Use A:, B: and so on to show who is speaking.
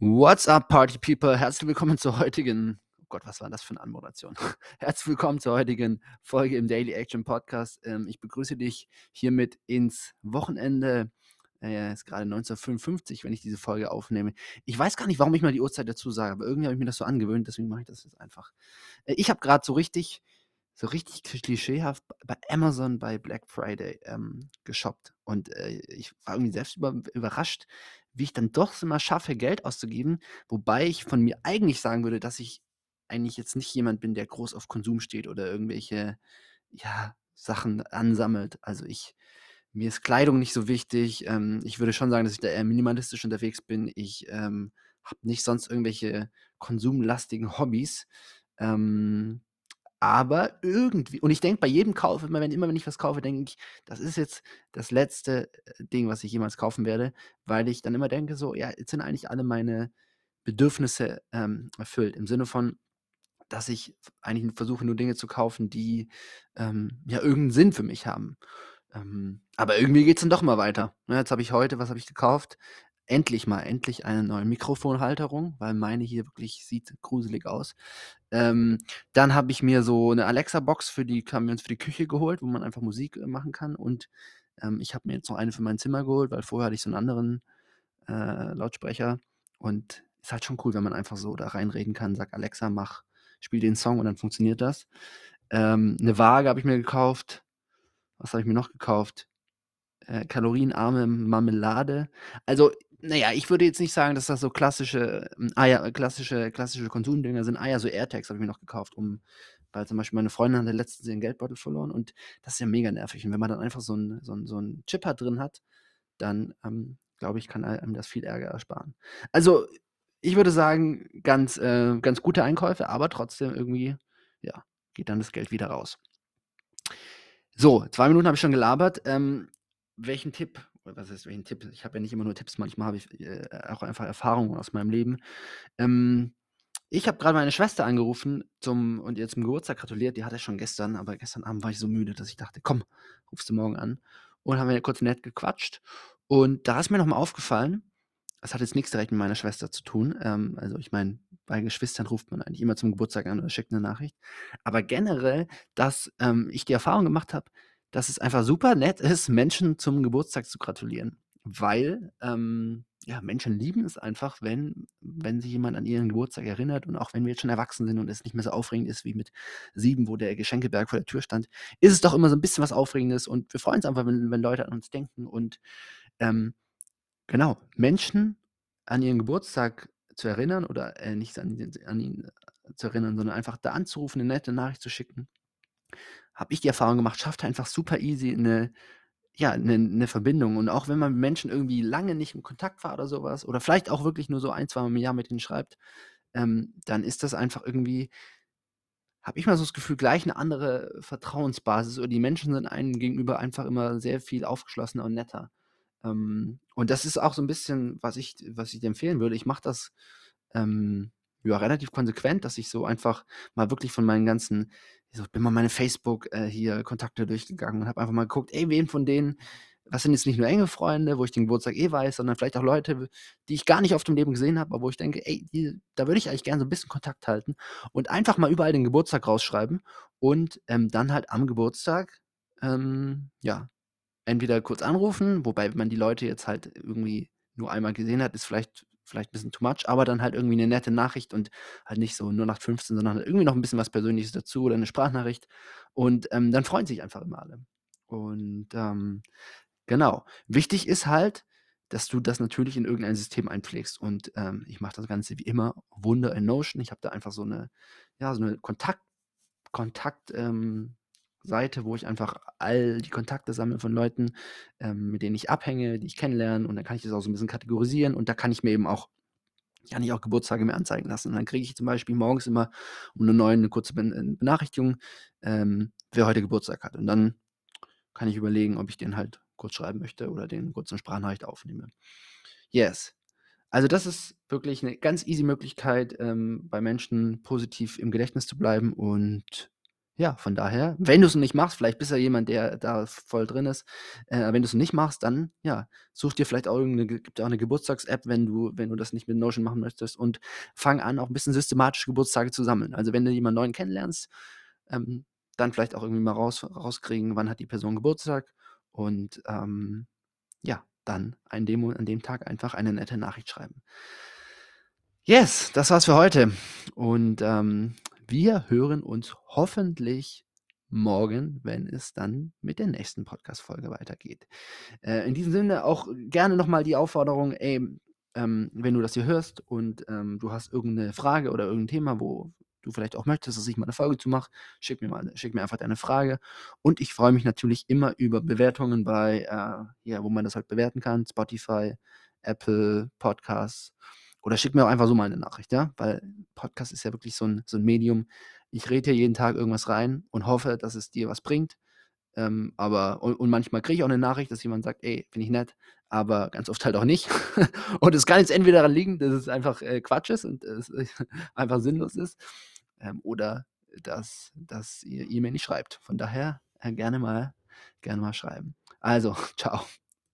A: What's up, Party People? Herzlich willkommen zur heutigen, oh Gott, was war das für eine Anmoderation? Herzlich willkommen zur heutigen Folge im Daily Action Podcast. Ähm, ich begrüße dich hiermit ins Wochenende. Äh, es ist gerade 1955, wenn ich diese Folge aufnehme. Ich weiß gar nicht, warum ich mal die Uhrzeit dazu sage, aber irgendwie habe ich mir das so angewöhnt, deswegen mache ich das jetzt einfach. Äh, ich habe gerade so richtig, so richtig klischeehaft bei Amazon bei Black Friday ähm, geshoppt. Und äh, ich war irgendwie selbst über, überrascht, wie ich dann doch immer schaffe, Geld auszugeben, wobei ich von mir eigentlich sagen würde, dass ich eigentlich jetzt nicht jemand bin, der groß auf Konsum steht oder irgendwelche, ja, Sachen ansammelt. Also ich mir ist Kleidung nicht so wichtig. Ähm, ich würde schon sagen, dass ich da eher minimalistisch unterwegs bin. Ich ähm, habe nicht sonst irgendwelche konsumlastigen Hobbys. Ähm, aber irgendwie und ich denke bei jedem Kauf, immer wenn immer wenn ich was kaufe, denke ich, das ist jetzt das letzte, äh, Ding, was ich jemals kaufen werde, weil ich dann immer denke so: „Ja, jetzt sind eigentlich alle meine Bedürfnisse, ähm, erfüllt.“ Im Sinne von, dass ich eigentlich versuche, nur Dinge zu kaufen, die, ähm, ja, irgendeinen Sinn für mich haben. Ähm, aber irgendwie geht es dann doch mal weiter, ne? Jetzt habe ich heute was habe ich gekauft? Endlich mal, endlich eine neue Mikrofonhalterung, weil meine hier wirklich sieht gruselig aus. Ähm, dann habe ich mir so eine Alexa-Box für die haben für die Küche geholt, wo man einfach Musik, äh, machen kann und, ähm, ich habe mir jetzt noch eine für mein Zimmer geholt, weil vorher hatte ich so einen anderen, äh, Lautsprecher und ist halt schon cool, wenn man einfach so da reinreden kann, sagt: „Alexa, mach spiel den Song“ und dann funktioniert das. Ähm, 'ne Waage habe ich mir gekauft. Was habe ich mir noch gekauft? Äh, kalorienarme Marmelade. Also naja, ich würde jetzt nicht sagen, dass das so klassische ähm, Eier klassische klassische Konsumdinger sind. Eier, so AirTags habe ich mir noch gekauft, um weil zum Beispiel meine Freundin hatte letztens ihren Geldbeutel verloren und das ist ja mega nervig. Und wenn man dann einfach so 'n so 'n so 'n Chipper drin hat, dann, ähm, glaube ich, kann einem das viel Ärger ersparen. Also, ich würde sagen, ganz äh, ganz gute Einkäufe, aber trotzdem irgendwie, ja, geht dann das Geld wieder raus. So, 2 Minuten habe ich schon gelabert. Ähm, welchen Tipp was heißt welchen Tipp? Ich habe ja nicht immer nur Tipps, manchmal habe ich, äh, auch einfach Erfahrungen aus meinem Leben. Ähm, ich habe gerade meine Schwester angerufen zum und ihr zum Geburtstag gratuliert. Die hatte schon gestern, aber gestern Abend war ich so müde, dass ich dachte: „Komm, rufst du morgen an.“ Und haben wir kurz nett gequatscht. Und da ist mir noch mal aufgefallen das hat jetzt nichts direkt mit meiner Schwester zu tun. Ähm, also, ich meine, bei Geschwistern ruft man eigentlich immer zum Geburtstag an oder schickt eine Nachricht. Aber generell, dass, ähm, ich die Erfahrung gemacht habe dass es einfach super nett ist, Menschen zum Geburtstag zu gratulieren, weil, ähm, ja, Menschen lieben es einfach, wenn wenn sich jemand an ihren Geburtstag erinnert und auch wenn wir jetzt schon erwachsen sind und es nicht mehr so aufregend ist wie mit 7, wo der Geschenkeberg vor der Tür stand, ist es doch immer so ein bisschen was Aufregendes und wir freuen uns einfach, wenn wenn Leute an uns denken und, ähm, genau, Menschen an ihren Geburtstag zu erinnern oder, äh, nicht an an ihn zu erinnern, sondern einfach da anzurufen, eine nette Nachricht zu schicken habe ich die Erfahrung gemacht, schafft einfach super easy eine ja, 'ne 'ne Verbindung. Und auch wenn man mit Menschen irgendwie lange nicht in Kontakt war oder sowas oder vielleicht auch wirklich nur so ein, zweimal im Jahr mit ihnen schreibt, ähm, dann ist das einfach irgendwie habe ich mal so das Gefühl, gleich eine andere Vertrauensbasis oder die Menschen sind einem gegenüber einfach immer sehr viel aufgeschlossener und netter. Ähm, und das ist auch so ein bisschen, was ich was ich empfehlen würde. Ich mache das, ähm, ja, relativ konsequent, dass ich so einfach mal wirklich von meinen ganzen ich bin mal meine Facebook, äh, hier Kontakte durchgegangen und habe einfach mal geguckt, ey, wen von denen was sind jetzt nicht nur enge Freunde, wo ich den Geburtstag eh weiß, sondern vielleicht auch Leute, die ich gar nicht auf dem Leben gesehen habe, aber wo ich denke, ey, die, da würde ich eigentlich gerne so ein bisschen Kontakt halten und einfach mal überall den Geburtstag rausschreiben und ähm, dann halt am Geburtstag, ähm, ja, entweder kurz anrufen, wobei man die Leute jetzt halt irgendwie nur einmal gesehen hat, ist vielleicht vielleicht ein bisschen too much, aber dann halt irgendwie eine nette Nachricht und halt nicht so nur nach 15, sondern halt irgendwie noch ein bisschen was Persönliches dazu oder eine Sprachnachricht. Und, ähm, dann freuen sich einfach immer alle. Und, ähm, genau. Wichtig ist halt, dass du das natürlich in irgendein System einpflegst. Und, ähm, ich mache das Ganze wie immer Wunder in Notion. Ich habe da einfach so eine ja, so eine Kontakt Kontakt, ähm Seite, wo ich einfach all die Kontakte sammle von Leuten, ähm, mit denen ich abhänge, die ich kennenlerne und dann kann ich das auch so ein bisschen kategorisieren und da kann ich mir eben auch kann ich auch Geburtstage mir anzeigen lassen. Und dann kriege ich zum Beispiel morgens immer um 9 'ne kurze Ben äh, Benachrichtigung, ähm, wer heute Geburtstag hat. Und dann kann ich überlegen, ob ich den halt kurz schreiben möchte oder den kurz 'ne Sprachnachricht aufnehme. Yes. Also, das ist wirklich eine ganz easy Möglichkeit, ähm, bei Menschen positiv im Gedächtnis zu bleiben und ja, von daher, wenn du es nicht machst, vielleicht bist du ja jemand, der da voll drin ist, äh, wenn du es nicht machst, dann, ja, such dir vielleicht auch irgend 'ne gibt auch 'ne Geburtstags-App, wenn du wenn du das nicht mit Notion machen möchtest und fang an, auch 'n bisschen systematisch Geburtstage zu sammeln. Also, wenn du jemanden Neuen kennenlernst, ähm, dann vielleicht auch irgendwie mal raus rauskriegen, wann hat die Person Geburtstag und, ähm, ja, dann an dem an dem Tag einfach eine nette Nachricht schreiben. Yes, das war's für heute und, ähm, wir hören uns hoffentlich morgen, wenn es dann mit der nächsten Podcast-Folge weitergeht. Äh, in diesem Sinne auch gerne noch mal die Aufforderung, ey, ähm, wenn du das hier hörst und, ähm, du hast irgend 'ne Frage oder irgend 'n Thema, wo du vielleicht auch möchtest, dass ich mal 'ne Folge zu mache, schick mir mal schick mir einfach deine Frage. Und ich freue mich natürlich immer über Bewertungen bei, äh ja, wo man das halt bewerten kann, Spotify, Apple Podcasts oder schick mir auch einfach so mal 'ne Nachricht, ja? Weil Podcast ist ja wirklich so 'n so 'n Medium. Ich rede hier jeden Tag irgendwas rein und hoffe, dass es dir was bringt. Ähm, aber und und manchmal kriege ich auch 'ne Nachricht, dass jemand sagt: „Ey, finde ich nett“, aber ganz oft halt auch nicht. Und es kann jetzt entweder daran liegen, dass es einfach, äh, Quatsch ist und es einfach sinnlos ist, ähm, oder dass dass ihr mir nicht schreibt. Von daher, äh, gerne mal gerne mal schreiben. Also, tschau.